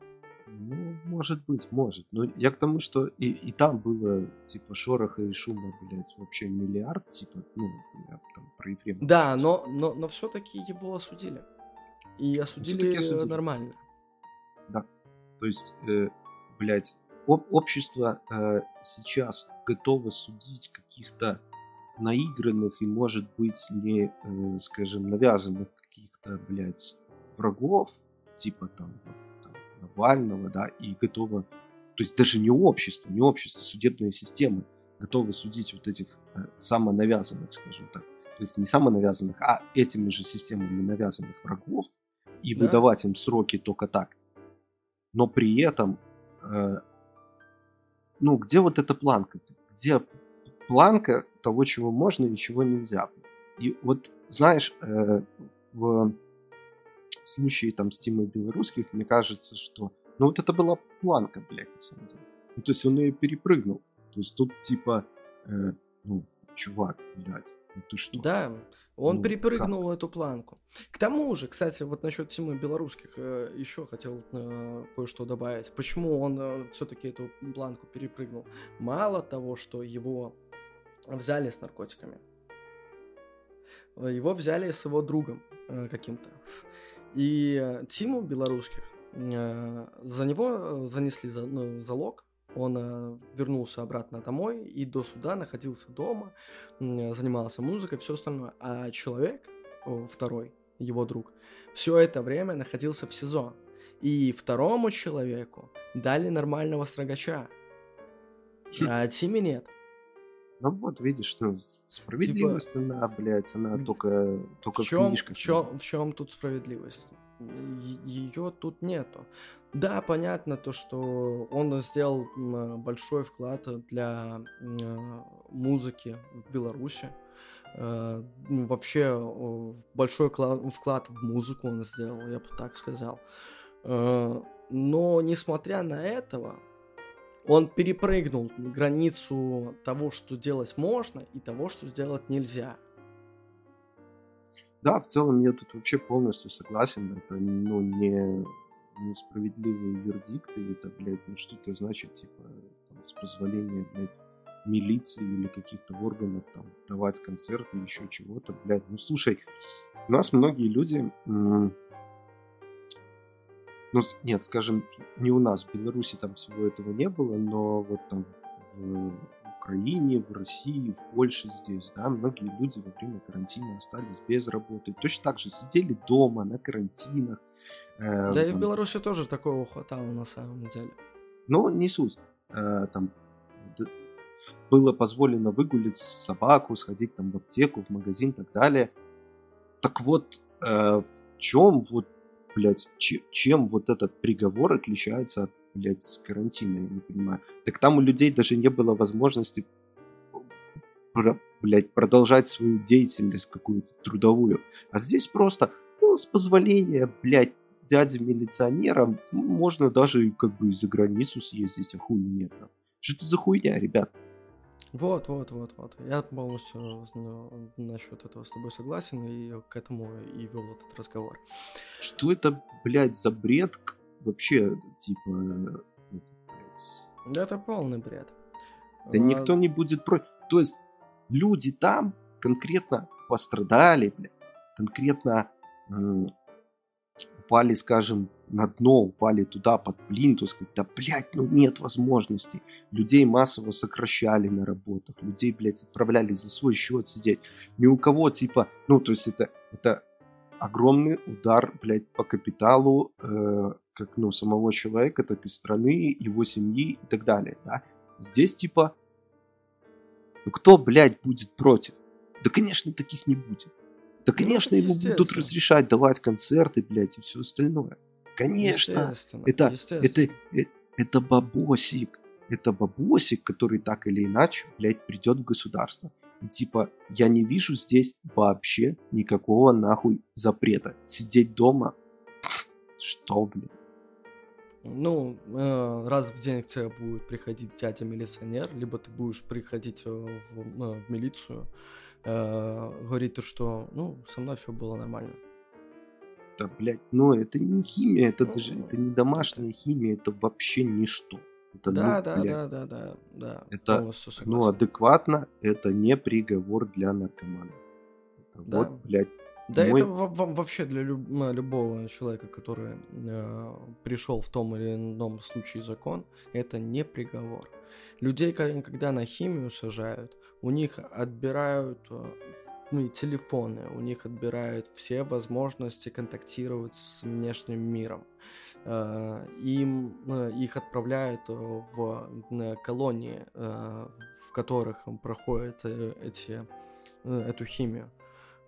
Ну, может быть, может. Но я к тому, что и, и там было, типа, шороха и шума, блядь, вообще миллиард, типа, ну, я там про Ефрема. Да, но, но, но все-таки его осудили. И осудили, осудили нормально. Да. То есть, э, блядь, об, общество э, сейчас готово судить каких-то наигранных и, может быть, не, э, скажем, навязанных каких-то, блядь, врагов, типа там, там Навального, да, и готова, то есть даже не общество, не общество, судебные системы готовы судить вот этих э, самонавязанных, скажем так, то есть не самонавязанных, а этими же системами навязанных врагов и да. выдавать им сроки только так. Но при этом, э, ну, где вот эта планка? Где планка того, чего можно и чего нельзя? И вот, знаешь, э, в случае там с Тимой Белорусских, мне кажется, что ну вот это была планка, блядь, на самом деле. Ну, то есть он ее перепрыгнул. То есть тут типа, э, ну, чувак, блядь, ну ты что? Да, он ну, перепрыгнул как? эту планку. К тому же, кстати, вот насчет Тимы Белорусских э, еще хотел э, кое-что добавить. Почему он э, все-таки эту планку перепрыгнул? Мало того, что его взяли с наркотиками, его взяли с его другом э, каким-то. И Тиму белорусских э, за него э, занесли за, ну, залог, он э, вернулся обратно домой и до суда находился дома, занимался музыкой, все остальное. А человек, второй, его друг, все это время находился в СИЗО. И второму человеку дали нормального строгача, хм. а Тиме нет. Ну вот, видишь, ну, справедливость, типа, она, блядь, она только, только в чем, в, чем, в чем тут справедливость? Ее тут нету. Да, понятно то, что он сделал большой вклад для музыки в Беларуси. Э, ну, вообще большой вклад в музыку он сделал, я бы так сказал. Э, но несмотря на этого, он перепрыгнул границу того, что делать можно, и того, что сделать нельзя. Да, в целом я тут вообще полностью согласен. Это, ну, не несправедливые вердикты. Это, блядь, ну что-то значит, типа, там, с позволения, блядь, милиции или каких-то органов там давать концерты, еще чего-то, блядь. Ну, слушай, у нас многие люди ну, нет, скажем, не у нас, в Беларуси там всего этого не было, но вот там в Украине, в России, в Польше здесь, да, многие люди во время карантина остались без работы. Точно так же сидели дома на карантинах. Э, да там, и в Беларуси тоже такого хватало на самом деле. Но не суть. Э, там было позволено выгулить собаку, сходить там в аптеку, в магазин и так далее. Так вот, э, в чем вот, блядь, чем вот этот приговор отличается от, блядь, карантина, я не понимаю. Так там у людей даже не было возможности блядь, продолжать свою деятельность какую-то трудовую. А здесь просто, ну, с позволения, блядь, дяди-милиционера, можно даже как бы за границу съездить, а хуй нет. Что это за хуйня, ребят? Вот, вот, вот, вот. Я полностью насчет этого с тобой согласен и к этому и вел этот разговор. Что это, блядь, за бред вообще, типа... Это, блядь... Да это полный бред. Да а... никто не будет против. То есть люди там конкретно пострадали, блядь, конкретно упали, скажем, на дно, упали туда под плинтус, когда, блядь, ну нет возможности. Людей массово сокращали на работах, людей, блядь, отправляли за свой счет сидеть. Ни у кого, типа, ну, то есть это, это огромный удар, блядь, по капиталу, э, как, ну, самого человека, так и страны, его семьи и так далее, да. Здесь, типа, ну кто, блядь, будет против? Да, конечно, таких не будет. Да, конечно, ему будут разрешать давать концерты, блядь, и все остальное. Конечно. Это, это, это, это бабосик. Это бабосик, который так или иначе, блядь, придет в государство. И типа, я не вижу здесь вообще никакого нахуй запрета. Сидеть дома, что, блядь? Ну, э, раз в день к тебе будет приходить дядя-милиционер, либо ты будешь приходить в, в милицию, э, говорит, что, ну, со мной все было нормально. Да, блядь, ну это не химия, это ну, даже, это не домашняя химия, это вообще ничто. Это, да, ну, да, блядь, да, да, да, да. Это, ну, адекватно, это не приговор для наркомана. Это да. вот, блядь, да, Мой... это вообще для люб... любого человека, который э, пришел в том или ином случае закон, это не приговор. Людей, когда на химию сажают, у них отбирают э, ну, телефоны, у них отбирают все возможности контактировать с внешним миром. Э, им э, их отправляют в колонии, в которых проходят эти, эту химию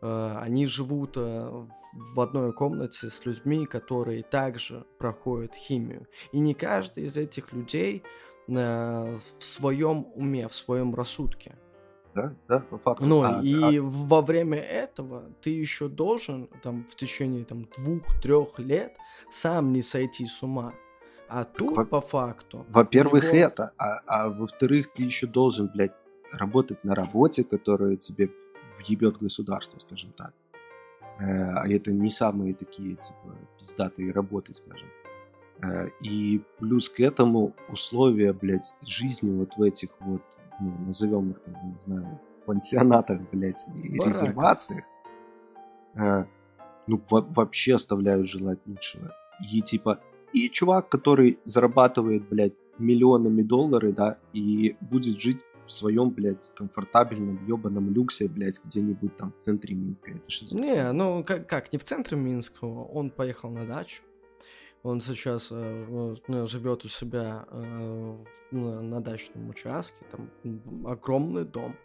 они живут в одной комнате с людьми, которые также проходят химию. И не каждый из этих людей в своем уме, в своем рассудке да, да, по факту. Ну, а, и а... во время этого ты еще должен, там, в течение, там, двух-трех лет сам не сойти с ума. А тут, во... по факту... Во-первых, него... это, а, а во-вторых, ты еще должен, блядь, работать на работе, которая тебе въебет государство, скажем так. Э, а это не самые такие, типа, пиздатые работы, скажем. Э, и плюс к этому условия, блядь, жизни вот в этих вот ну, назовем их, там, не знаю, пансионатах, блядь, и Барак. резервациях, э, ну, вообще оставляют желать лучшего. И типа, и чувак, который зарабатывает, блядь, миллионами долларов, да, и будет жить в своем, блядь, комфортабельном ебаном люксе, блядь, где-нибудь там в центре Минска. Это что за Не, ну как, как, не в центре Минска, он поехал на дачу, он сейчас э, ну, живет у себя э, на дачном участке, там огромный дом.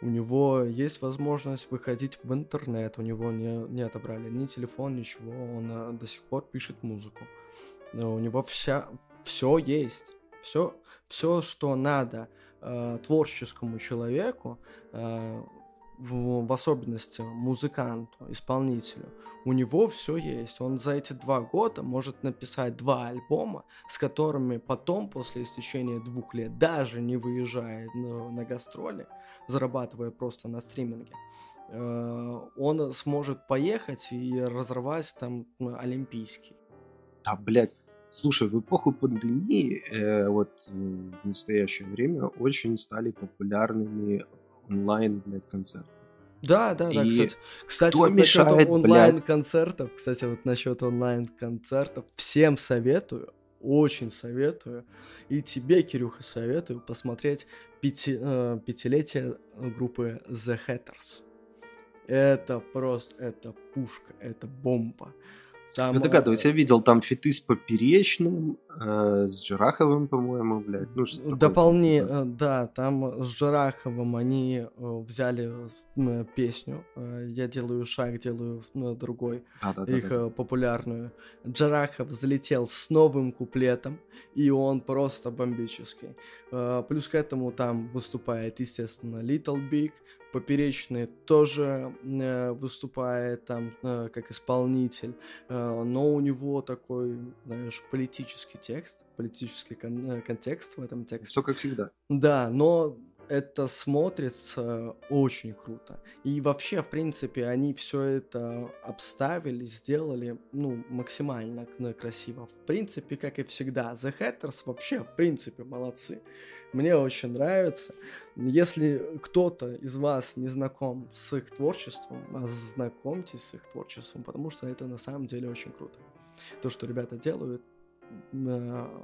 У него есть возможность выходить в интернет, у него не, не отобрали ни телефон, ничего, он э, до сих пор пишет музыку. У него вся, все есть, все, все, что надо э, творческому человеку, э, в, в особенности музыканту, исполнителю, у него все есть. Он за эти два года может написать два альбома, с которыми потом, после истечения двух лет, даже не выезжая на, на гастроли, зарабатывая просто на стриминге, э, он сможет поехать и разорвать там ну, олимпийский. Да, блядь. Слушай, в эпоху пандемии, э, вот в настоящее время очень стали популярными онлайн, блядь, концерты. Да, да, да, кстати. Кстати, вот насчет онлайн-концертов, кстати, вот насчет онлайн-концертов, всем советую, очень советую, и тебе, Кирюха, советую посмотреть пяти, э, пятилетие группы The Hatters. Это просто, это пушка, это бомба. Там, я догадываюсь, я видел там фиты с Поперечным, э, с Джараховым, по-моему, блядь. Ну, Дополни, типа. да, там с Джараховым они взяли песню «Я делаю шаг, делаю другой», да, да, их да, да. популярную. Джарахов взлетел с новым куплетом, и он просто бомбический. Плюс к этому там выступает, естественно, Little Big, Поперечный тоже э, выступает там э, как исполнитель, э, но у него такой, знаешь, политический текст, политический кон- э, контекст в этом тексте. Все как всегда. Да, но это смотрится очень круто. И вообще, в принципе, они все это обставили, сделали, ну, максимально красиво. В принципе, как и всегда. The Hatters вообще, в принципе, молодцы. Мне очень нравится. Если кто-то из вас не знаком с их творчеством, ознакомьтесь с их творчеством, потому что это на самом деле очень круто. То, что ребята делают, э,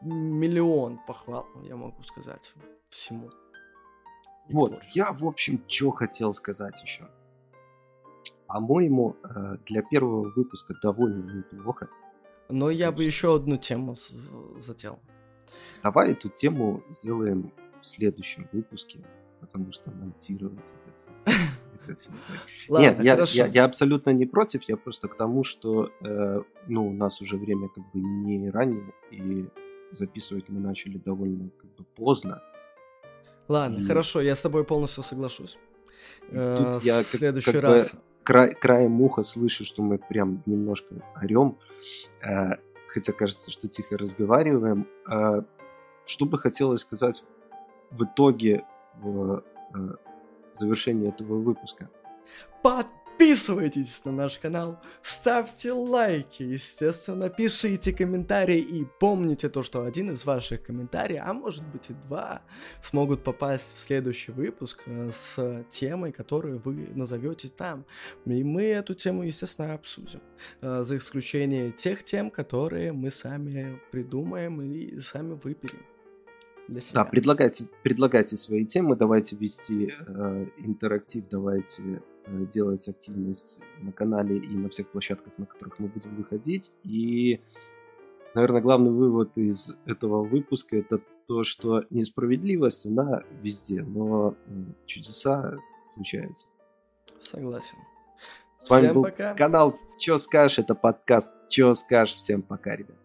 миллион похвал, я могу сказать, всему. Вот, я, в общем, что хотел сказать еще. По-моему, э, для первого выпуска довольно неплохо. Но я бы еще одну тему зател. Давай эту тему сделаем в следующем выпуске, потому что монтировать это все. Это все Ладно, Нет, я, я, я абсолютно не против, я просто к тому, что э, ну, у нас уже время как бы не ранее, и записывать мы начали довольно как бы поздно. Ладно, и... хорошо, я с тобой полностью соглашусь. Э, тут я следующий как, раз. Бы край, краем уха слышу, что мы прям немножко орем, э, хотя кажется, что тихо разговариваем. Э, что бы хотелось сказать в итоге в э, завершении этого выпуска? Под Подписывайтесь на наш канал, ставьте лайки, естественно, пишите комментарии и помните то, что один из ваших комментариев, а может быть и два, смогут попасть в следующий выпуск э, с темой, которую вы назовете там. И мы эту тему, естественно, обсудим. Э, за исключением тех тем, которые мы сами придумаем и сами выберем. Для себя. Да, предлагайте, предлагайте свои темы, давайте вести э, интерактив, давайте делать активность на канале и на всех площадках, на которых мы будем выходить. И, наверное, главный вывод из этого выпуска это то, что несправедливость, она везде, но чудеса случаются. Согласен. С вами Всем был пока. канал Чё скажешь, это подкаст Чё скажешь. Всем пока, ребят.